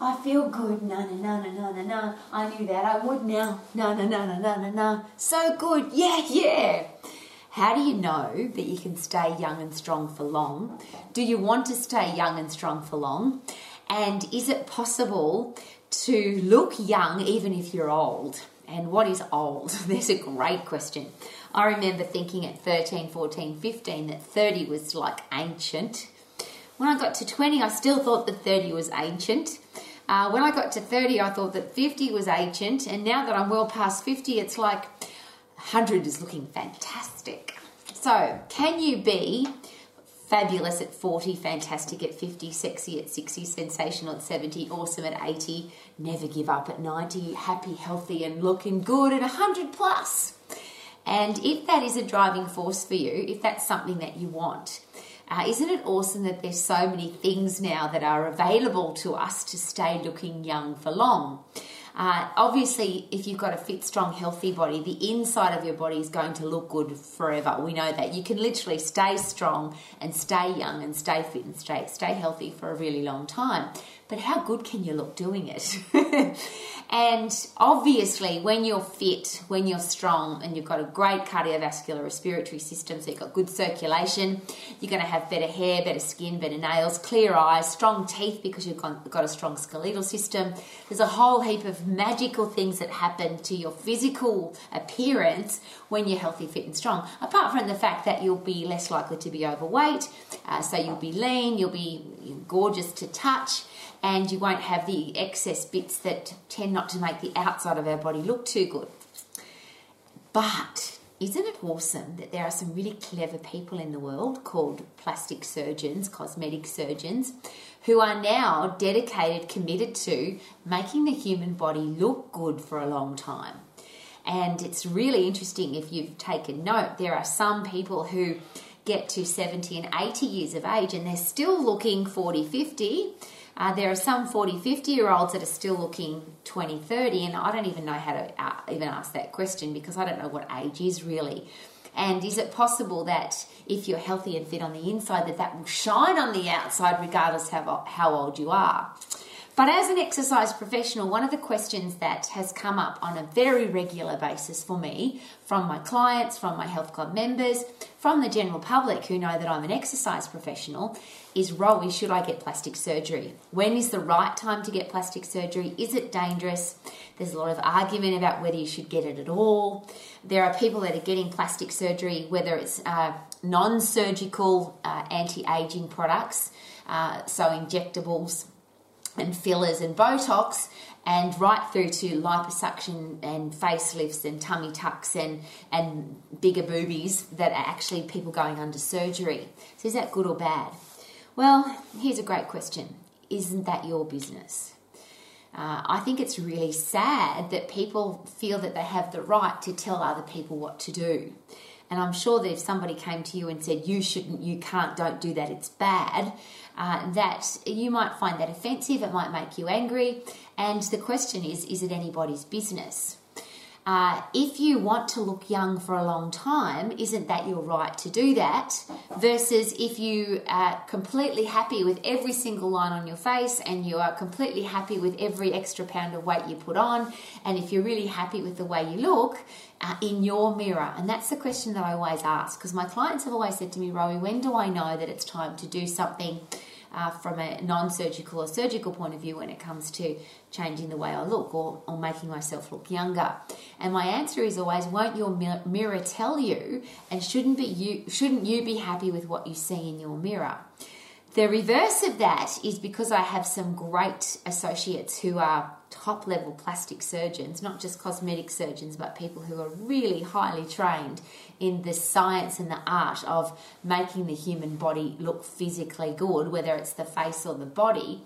I feel good. No, no, no, no, no, no, no. I knew that I would now. No, no, no, no, no, no, no. So good. Yeah, yeah. How do you know that you can stay young and strong for long? Do you want to stay young and strong for long? And is it possible to look young even if you're old? And what is old? There's a great question. I remember thinking at 13, 14, 15 that 30 was like ancient. When I got to 20, I still thought that 30 was ancient. Uh, when I got to 30, I thought that 50 was ancient. And now that I'm well past 50, it's like 100 is looking fantastic. So, can you be fabulous at 40, fantastic at 50, sexy at 60, sensational at 70, awesome at 80, never give up at 90, happy, healthy, and looking good at 100 plus? And if that is a driving force for you, if that's something that you want, uh, isn't it awesome that there's so many things now that are available to us to stay looking young for long? Uh, obviously, if you've got a fit, strong, healthy body, the inside of your body is going to look good forever. We know that. You can literally stay strong and stay young and stay fit and stay, stay healthy for a really long time. But how good can you look doing it? And obviously, when you're fit, when you're strong, and you've got a great cardiovascular respiratory system, so you've got good circulation, you're going to have better hair, better skin, better nails, clear eyes, strong teeth because you've got a strong skeletal system. There's a whole heap of magical things that happen to your physical appearance when you're healthy, fit, and strong. Apart from the fact that you'll be less likely to be overweight, uh, so you'll be lean, you'll be gorgeous to touch and you won't have the excess bits that tend not to make the outside of our body look too good. But isn't it awesome that there are some really clever people in the world called plastic surgeons, cosmetic surgeons, who are now dedicated, committed to making the human body look good for a long time? And it's really interesting if you've taken note, there are some people who get to 70 and 80 years of age and they're still looking 40, 50 uh, there are some 40, 50 year olds that are still looking 20, 30, and I don't even know how to uh, even ask that question because I don't know what age is really. And is it possible that if you're healthy and fit on the inside, that that will shine on the outside regardless how, how old you are? But as an exercise professional, one of the questions that has come up on a very regular basis for me from my clients, from my health club members, from the general public who know that I'm an exercise professional is Rowie, should I get plastic surgery? When is the right time to get plastic surgery? Is it dangerous? There's a lot of argument about whether you should get it at all. There are people that are getting plastic surgery, whether it's uh, non surgical uh, anti aging products, uh, so injectables and fillers and Botox, and right through to liposuction and facelifts and tummy tucks and, and bigger boobies that are actually people going under surgery. So, is that good or bad? Well, here's a great question Isn't that your business? Uh, I think it's really sad that people feel that they have the right to tell other people what to do. And I'm sure that if somebody came to you and said, you shouldn't, you can't, don't do that, it's bad, uh, that you might find that offensive, it might make you angry. And the question is, is it anybody's business? Uh, if you want to look young for a long time, isn't that your right to do that? Versus if you are completely happy with every single line on your face and you are completely happy with every extra pound of weight you put on, and if you're really happy with the way you look uh, in your mirror. And that's the question that I always ask because my clients have always said to me, Rowie, when do I know that it's time to do something? Uh, from a non surgical or surgical point of view when it comes to changing the way I look or, or making myself look younger. And my answer is always, won't your mirror tell you? And shouldn't be you shouldn't you be happy with what you see in your mirror? The reverse of that is because I have some great associates who are top level plastic surgeons, not just cosmetic surgeons, but people who are really highly trained in the science and the art of making the human body look physically good, whether it's the face or the body.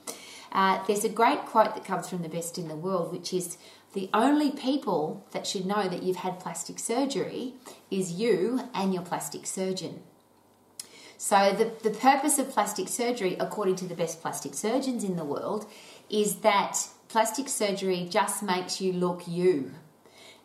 Uh, there's a great quote that comes from the best in the world, which is the only people that should know that you've had plastic surgery is you and your plastic surgeon. So, the, the purpose of plastic surgery, according to the best plastic surgeons in the world, is that plastic surgery just makes you look you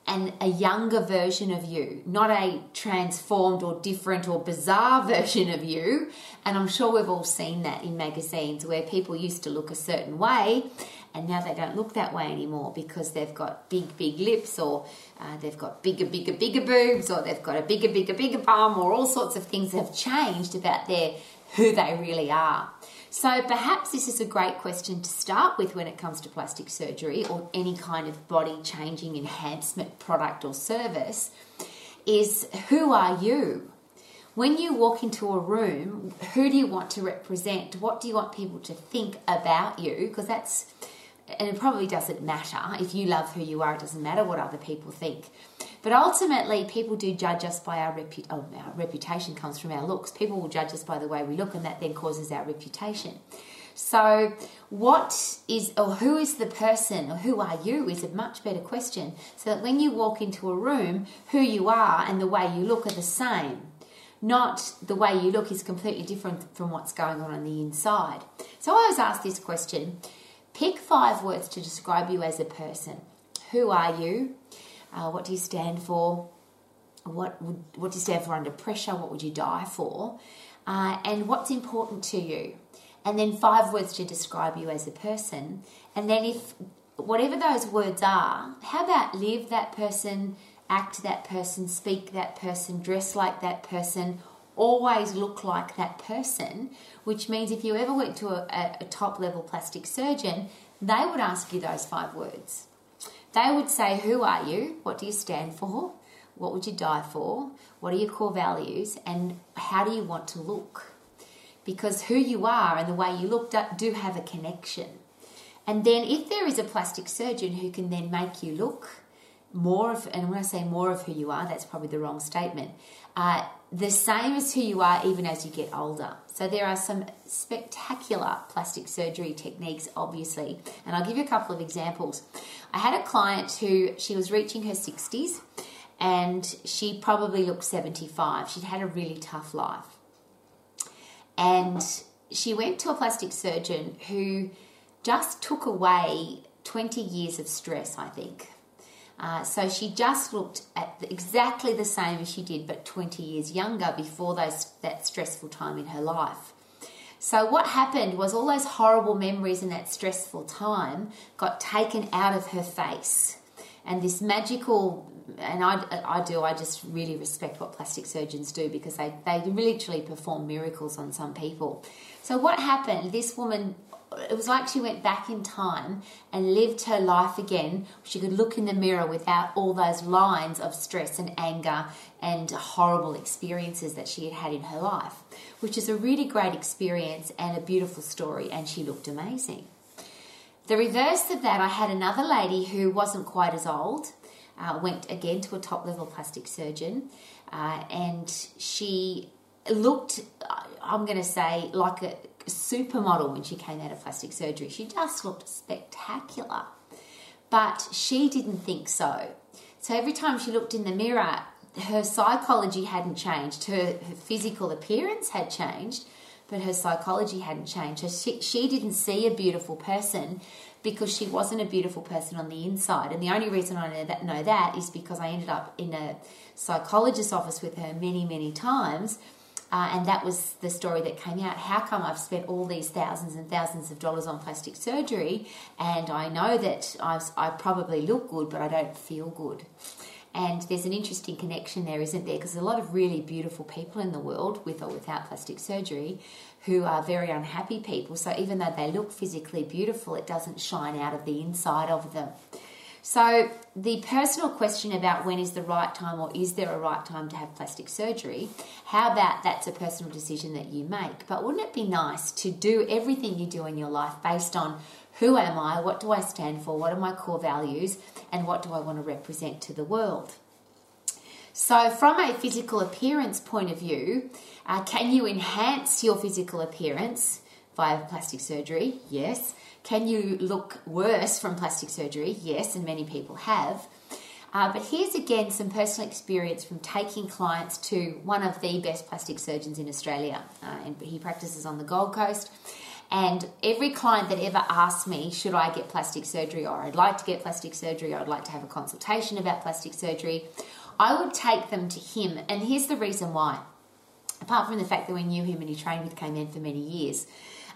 and a younger version of you, not a transformed or different or bizarre version of you. And I'm sure we've all seen that in magazines where people used to look a certain way and now they don't look that way anymore because they've got big, big lips, or uh, they've got bigger, bigger, bigger boobs, or they've got a bigger, bigger, bigger bum, or all sorts of things have changed about their who they really are. So perhaps this is a great question to start with when it comes to plastic surgery or any kind of body changing enhancement product or service is who are you? When you walk into a room, who do you want to represent? What do you want people to think about you? Because that's, and it probably doesn't matter. If you love who you are, it doesn't matter what other people think. But ultimately, people do judge us by our, repu- oh, our reputation comes from our looks. People will judge us by the way we look, and that then causes our reputation. So, what is or who is the person or who are you is a much better question. So that when you walk into a room, who you are and the way you look are the same. Not the way you look is completely different from what's going on on the inside. So I always ask this question pick five words to describe you as a person. Who are you? Uh, what do you stand for? What would, what do you stand for under pressure? What would you die for? Uh, and what's important to you? And then five words to describe you as a person. And then if whatever those words are, how about live that person, act that person, speak that person, dress like that person, always look like that person, which means if you ever went to a, a, top level plastic surgeon, they would ask you those five words. They would say, Who are you? What do you stand for? What would you die for? What are your core values? And how do you want to look? Because who you are and the way you look do have a connection. And then, if there is a plastic surgeon who can then make you look more of, and when I say more of who you are, that's probably the wrong statement, uh, the same as who you are even as you get older. So there are some spectacular plastic surgery techniques, obviously, and I'll give you a couple of examples. I had a client who she was reaching her 60s and she probably looked 75. She'd had a really tough life. And she went to a plastic surgeon who just took away 20 years of stress, I think. Uh, so she just looked at exactly the same as she did, but 20 years younger before those, that stressful time in her life. So, what happened was all those horrible memories in that stressful time got taken out of her face. And this magical, and I, I do, I just really respect what plastic surgeons do because they, they literally perform miracles on some people. So, what happened? This woman it was like she went back in time and lived her life again. She could look in the mirror without all those lines of stress and anger and horrible experiences that she had had in her life, which is a really great experience and a beautiful story, and she looked amazing. The reverse of that, I had another lady who wasn't quite as old, uh, went again to a top level plastic surgeon, uh, and she looked, I'm going to say, like a supermodel when she came out of plastic surgery. She just looked spectacular. But she didn't think so. So every time she looked in the mirror, her psychology hadn't changed. Her, her physical appearance had changed, but her psychology hadn't changed. She, she didn't see a beautiful person because she wasn't a beautiful person on the inside. And the only reason I know that, know that is because I ended up in a psychologist's office with her many, many times uh, and that was the story that came out. How come I've spent all these thousands and thousands of dollars on plastic surgery and I know that I've, I probably look good, but I don't feel good? And there's an interesting connection there, isn't there? Because a lot of really beautiful people in the world, with or without plastic surgery, who are very unhappy people. So even though they look physically beautiful, it doesn't shine out of the inside of them. So, the personal question about when is the right time or is there a right time to have plastic surgery, how about that's a personal decision that you make? But wouldn't it be nice to do everything you do in your life based on who am I, what do I stand for, what are my core values, and what do I want to represent to the world? So, from a physical appearance point of view, uh, can you enhance your physical appearance via plastic surgery? Yes. Can you look worse from plastic surgery? Yes, and many people have. Uh, but here's again some personal experience from taking clients to one of the best plastic surgeons in Australia. Uh, and he practices on the Gold Coast. And every client that ever asks me, should I get plastic surgery or I'd like to get plastic surgery or I'd like to have a consultation about plastic surgery, I would take them to him. And here's the reason why. Apart from the fact that we knew him and he trained with K-Man for many years,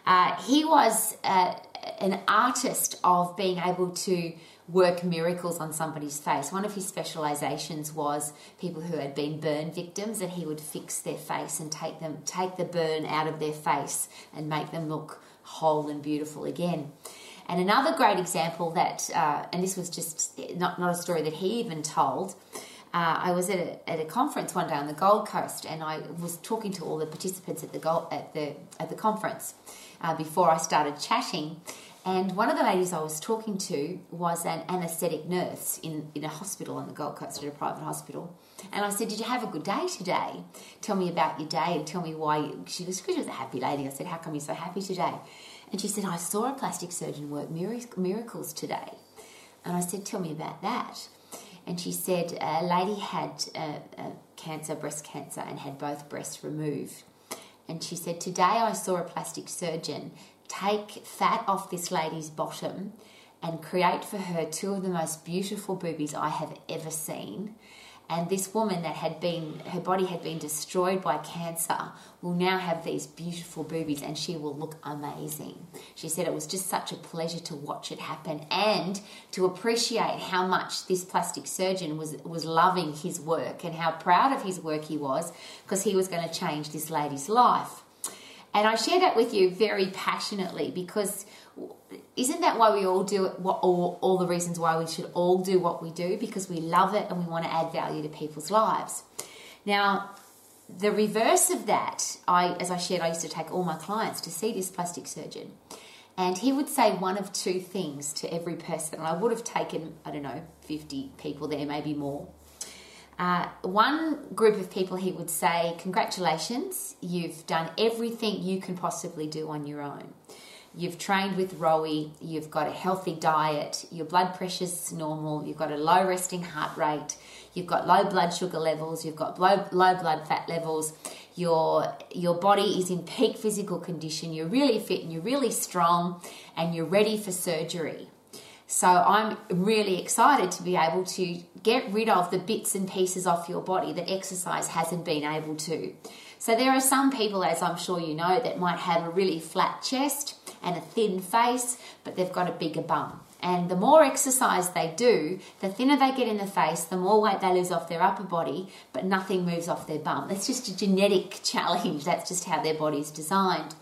uh, he was uh, an artist of being able to work miracles on somebody's face. One of his specializations was people who had been burn victims, and he would fix their face and take them take the burn out of their face and make them look whole and beautiful again. And another great example that, uh, and this was just not, not a story that he even told. Uh, I was at a, at a conference one day on the Gold Coast, and I was talking to all the participants at the Gold, at the at the conference uh, before I started chatting. And one of the ladies I was talking to was an anaesthetic nurse in, in a hospital on the Gold Coast, at a private hospital. And I said, Did you have a good day today? Tell me about your day and tell me why. You, she was, she was a happy lady. I said, How come you're so happy today? And she said, I saw a plastic surgeon work miracles today. And I said, Tell me about that. And she said, A lady had uh, cancer, breast cancer, and had both breasts removed. And she said, Today I saw a plastic surgeon take fat off this lady's bottom and create for her two of the most beautiful boobies I have ever seen and this woman that had been her body had been destroyed by cancer will now have these beautiful boobies and she will look amazing. She said it was just such a pleasure to watch it happen and to appreciate how much this plastic surgeon was was loving his work and how proud of his work he was because he was going to change this lady's life. And I share that with you very passionately because isn't that why we all do it? What all, all the reasons why we should all do what we do because we love it and we want to add value to people's lives. Now, the reverse of that, I as I shared, I used to take all my clients to see this plastic surgeon, and he would say one of two things to every person. And I would have taken I don't know fifty people there, maybe more. Uh, one group of people he would say, Congratulations, you've done everything you can possibly do on your own. You've trained with Rowie, you've got a healthy diet, your blood pressure's normal, you've got a low resting heart rate, you've got low blood sugar levels, you've got low, low blood fat levels, your, your body is in peak physical condition, you're really fit and you're really strong, and you're ready for surgery. So I'm really excited to be able to get rid of the bits and pieces off your body that exercise hasn't been able to. So there are some people, as I'm sure you know, that might have a really flat chest and a thin face, but they've got a bigger bum. And the more exercise they do, the thinner they get in the face, the more weight they lose off their upper body, but nothing moves off their bum. That's just a genetic challenge. That's just how their body's designed.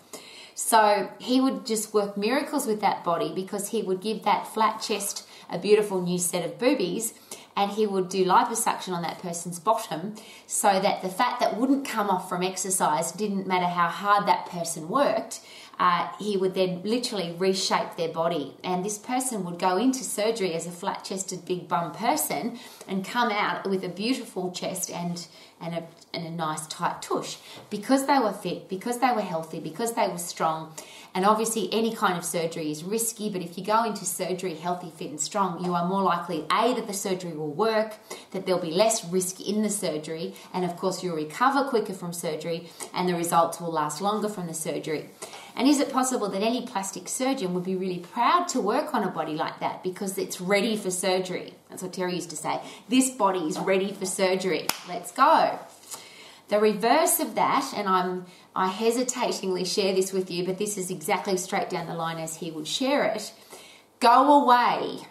So he would just work miracles with that body because he would give that flat chest a beautiful new set of boobies and he would do liposuction on that person's bottom so that the fat that wouldn't come off from exercise didn't matter how hard that person worked uh, he would then literally reshape their body. And this person would go into surgery as a flat chested, big bum person and come out with a beautiful chest and, and, a, and a nice tight tush because they were fit, because they were healthy, because they were strong. And obviously, any kind of surgery is risky, but if you go into surgery healthy, fit, and strong, you are more likely A, that the surgery will work, that there'll be less risk in the surgery, and of course, you'll recover quicker from surgery, and the results will last longer from the surgery. And is it possible that any plastic surgeon would be really proud to work on a body like that because it's ready for surgery? That's what Terry used to say. This body is ready for surgery. Let's go. The reverse of that, and I'm I hesitatingly share this with you, but this is exactly straight down the line as he would share it. Go away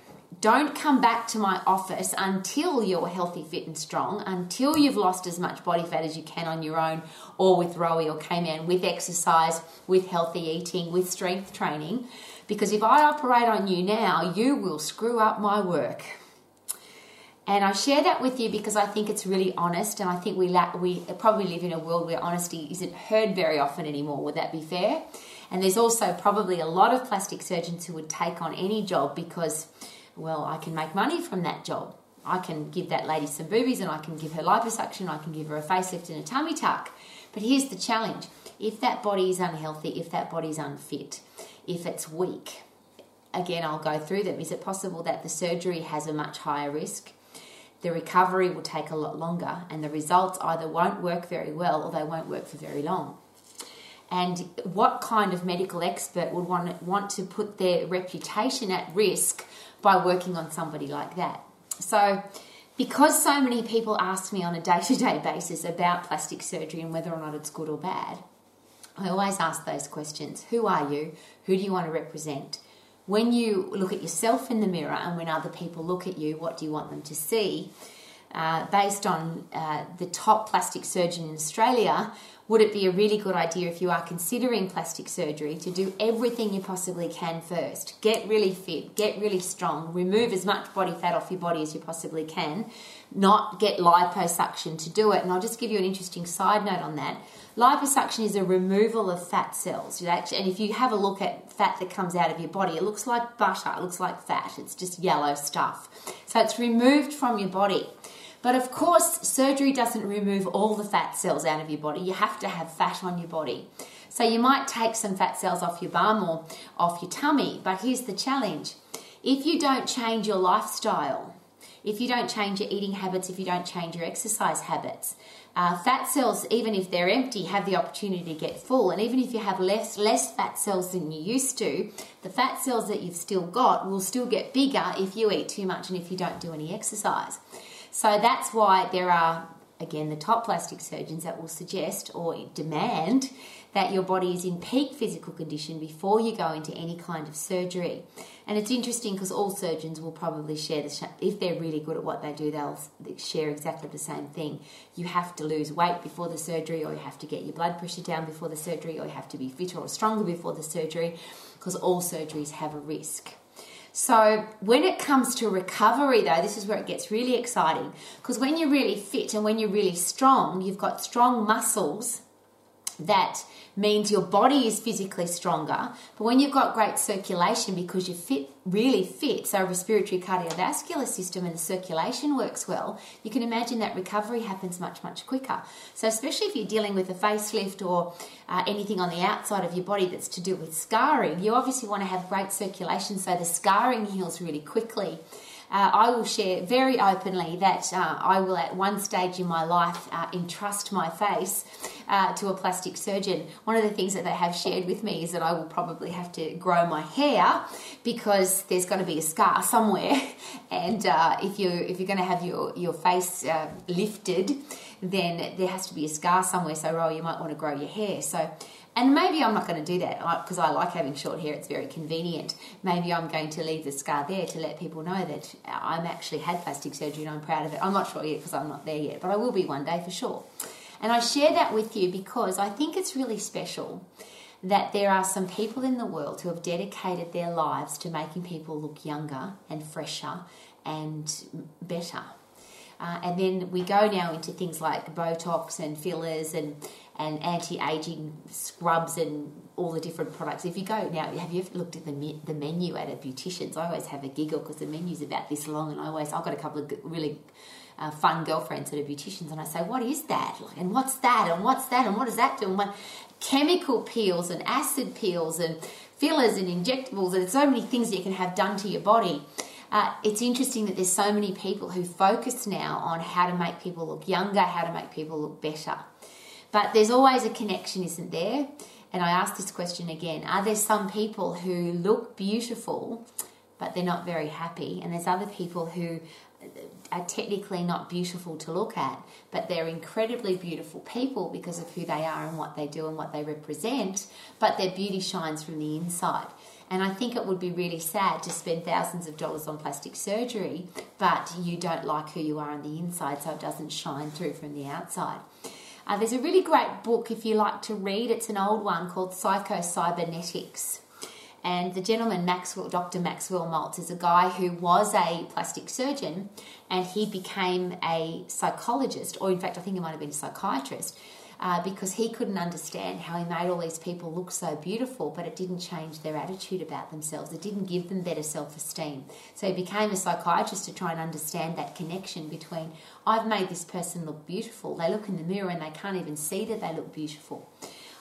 don't come back to my office until you're healthy, fit, and strong, until you've lost as much body fat as you can on your own, or with Rowie or K-Man, with exercise, with healthy eating, with strength training. Because if I operate on you now, you will screw up my work. And I share that with you because I think it's really honest, and I think we la- we probably live in a world where honesty isn't heard very often anymore. Would that be fair? And there's also probably a lot of plastic surgeons who would take on any job because well, I can make money from that job. I can give that lady some boobies and I can give her liposuction, I can give her a facelift and a tummy tuck. But here's the challenge if that body is unhealthy, if that body is unfit, if it's weak, again, I'll go through them. Is it possible that the surgery has a much higher risk? The recovery will take a lot longer, and the results either won't work very well or they won't work for very long. And what kind of medical expert would want, want to put their reputation at risk by working on somebody like that. So, because so many people ask me on a day to day basis about plastic surgery and whether or not it's good or bad, I always ask those questions Who are you? Who do you want to represent? when you look at yourself in the mirror and when other people look at you, what do you want them to see? Uh, based on uh, the top plastic surgeon in Australia, would it be a really good idea if you are considering plastic surgery to do everything you possibly can first? Get really fit, get really strong, remove as much body fat off your body as you possibly can, not get liposuction to do it. And I'll just give you an interesting side note on that. Liposuction is a removal of fat cells. And if you have a look at fat that comes out of your body, it looks like butter, it looks like fat, it's just yellow stuff. So it's removed from your body. But of course, surgery doesn't remove all the fat cells out of your body. You have to have fat on your body. So you might take some fat cells off your bum or off your tummy. But here's the challenge if you don't change your lifestyle, if you don't change your eating habits, if you don't change your exercise habits, uh, fat cells, even if they're empty, have the opportunity to get full. And even if you have less less fat cells than you used to, the fat cells that you've still got will still get bigger if you eat too much and if you don't do any exercise. So that's why there are again the top plastic surgeons that will suggest or demand that your body is in peak physical condition before you go into any kind of surgery. And it's interesting because all surgeons will probably share the if they're really good at what they do, they'll share exactly the same thing. You have to lose weight before the surgery, or you have to get your blood pressure down before the surgery, or you have to be fitter or stronger before the surgery, because all surgeries have a risk. So, when it comes to recovery, though, this is where it gets really exciting. Because when you're really fit and when you're really strong, you've got strong muscles that means your body is physically stronger. But when you've got great circulation because you're fit, really fit, so respiratory cardiovascular system and the circulation works well, you can imagine that recovery happens much, much quicker. So, especially if you're dealing with a facelift or uh, anything on the outside of your body that's to do with scarring, you obviously want to have great circulation so the scarring heals really quickly uh, I will share very openly that uh, I will, at one stage in my life, uh, entrust my face uh, to a plastic surgeon. One of the things that they have shared with me is that I will probably have to grow my hair because there's going to be a scar somewhere, and uh, if you if you're going to have your your face uh, lifted, then there has to be a scar somewhere. So, oh, you might want to grow your hair. So and maybe I'm not going to do that because I like having short hair, it's very convenient. Maybe I'm going to leave the scar there to let people know that I'm actually had plastic surgery and I'm proud of it. I'm not sure yet because I'm not there yet, but I will be one day for sure. And I share that with you because I think it's really special that there are some people in the world who have dedicated their lives to making people look younger and fresher and better. Uh, and then we go now into things like Botox and fillers and and anti-aging scrubs and all the different products. If you go now, have you ever looked at the me- the menu at a beautician's? I always have a giggle because the menu's about this long, and I always I've got a couple of really uh, fun girlfriends that are beauticians, and I say, "What is that? Like, and what's that? And what's that? And what does that do?" And what chemical peels and acid peels and fillers and injectables, and so many things that you can have done to your body. Uh, it's interesting that there's so many people who focus now on how to make people look younger, how to make people look better. But there's always a connection, isn't there? And I ask this question again Are there some people who look beautiful, but they're not very happy? And there's other people who are technically not beautiful to look at, but they're incredibly beautiful people because of who they are and what they do and what they represent, but their beauty shines from the inside. And I think it would be really sad to spend thousands of dollars on plastic surgery, but you don't like who you are on the inside, so it doesn't shine through from the outside. Uh, there's a really great book if you like to read. It's an old one called Psycho-Cybernetics. And the gentleman, Maxwell, Dr. Maxwell Maltz, is a guy who was a plastic surgeon and he became a psychologist, or in fact, I think he might have been a psychiatrist uh, because he couldn't understand how he made all these people look so beautiful, but it didn't change their attitude about themselves. It didn't give them better self esteem. So he became a psychiatrist to try and understand that connection between I've made this person look beautiful. They look in the mirror and they can't even see that they look beautiful.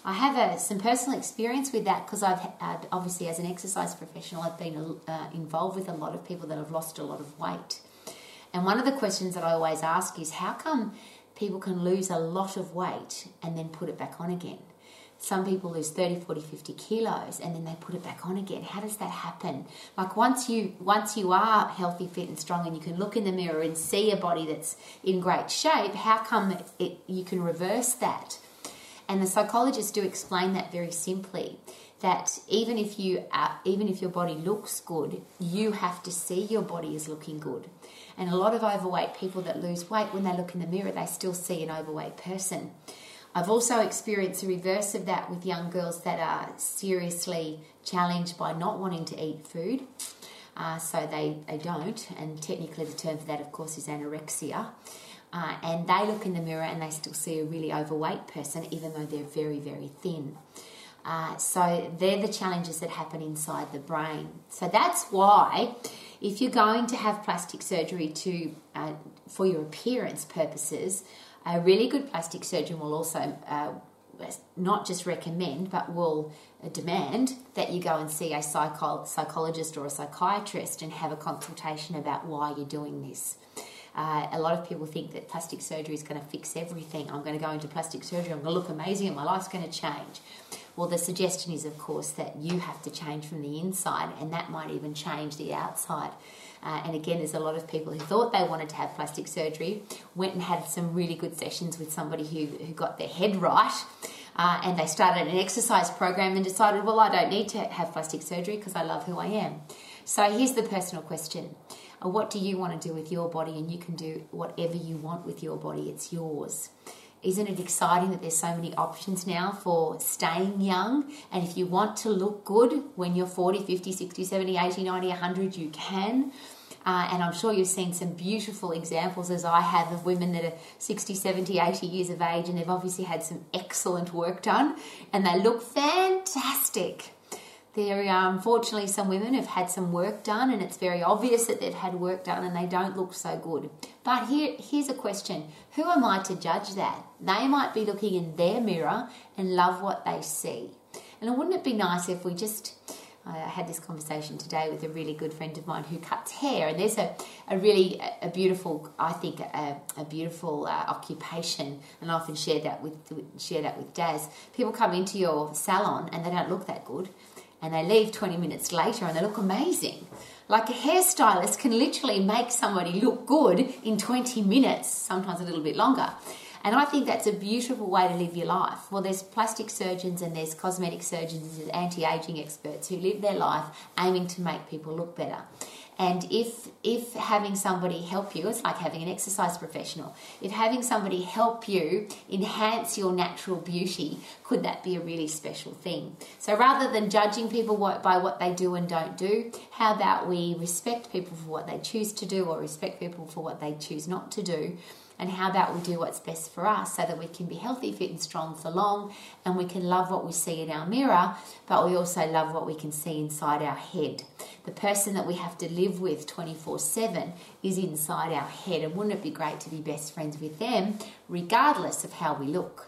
I have a, some personal experience with that because I've uh, obviously, as an exercise professional, I've been uh, involved with a lot of people that have lost a lot of weight. And one of the questions that I always ask is how come people can lose a lot of weight and then put it back on again. Some people lose 30, 40, 50 kilos and then they put it back on again. How does that happen? Like once you once you are healthy, fit and strong and you can look in the mirror and see a body that's in great shape, how come it, it, you can reverse that? And the psychologists do explain that very simply that even if you uh, even if your body looks good, you have to see your body as looking good. And a lot of overweight people that lose weight, when they look in the mirror, they still see an overweight person. I've also experienced the reverse of that with young girls that are seriously challenged by not wanting to eat food. Uh, so they, they don't, and technically the term for that, of course, is anorexia. Uh, and they look in the mirror and they still see a really overweight person, even though they're very, very thin. Uh, so they're the challenges that happen inside the brain. So that's why, if you're going to have plastic surgery to uh, for your appearance purposes, a really good plastic surgeon will also uh, not just recommend but will demand that you go and see a psycho- psychologist or a psychiatrist and have a consultation about why you're doing this. Uh, a lot of people think that plastic surgery is going to fix everything. I'm going to go into plastic surgery, I'm going to look amazing, and my life's going to change. Well, the suggestion is, of course, that you have to change from the inside, and that might even change the outside. Uh, and again, there's a lot of people who thought they wanted to have plastic surgery, went and had some really good sessions with somebody who, who got their head right. Uh, and they started an exercise program and decided, well, I don't need to have plastic surgery because I love who I am. So here's the personal question uh, What do you want to do with your body? And you can do whatever you want with your body, it's yours. Isn't it exciting that there's so many options now for staying young? And if you want to look good when you're 40, 50, 60, 70, 80, 90, 100, you can. Uh, and I'm sure you've seen some beautiful examples, as I have, of women that are 60, 70, 80 years of age and they've obviously had some excellent work done and they look fantastic. There are unfortunately some women have had some work done, and it's very obvious that they've had work done and they don't look so good. But here, here's a question Who am I to judge that? They might be looking in their mirror and love what they see. And wouldn't it be nice if we just I had this conversation today with a really good friend of mine who cuts hair, and there's a, a really a beautiful, I think, a, a beautiful uh, occupation, and I often share that with share that with Daz. People come into your salon and they don't look that good, and they leave 20 minutes later and they look amazing. Like a hairstylist can literally make somebody look good in 20 minutes, sometimes a little bit longer. And I think that's a beautiful way to live your life. Well, there's plastic surgeons and there's cosmetic surgeons and anti aging experts who live their life aiming to make people look better. And if if having somebody help you, it's like having an exercise professional. If having somebody help you enhance your natural beauty, could that be a really special thing? So rather than judging people by what they do and don't do, how about we respect people for what they choose to do or respect people for what they choose not to do? And how about we do what's best for us so that we can be healthy, fit, and strong for long, and we can love what we see in our mirror, but we also love what we can see inside our head. The person that we have to live with 24 7 is inside our head, and wouldn't it be great to be best friends with them, regardless of how we look?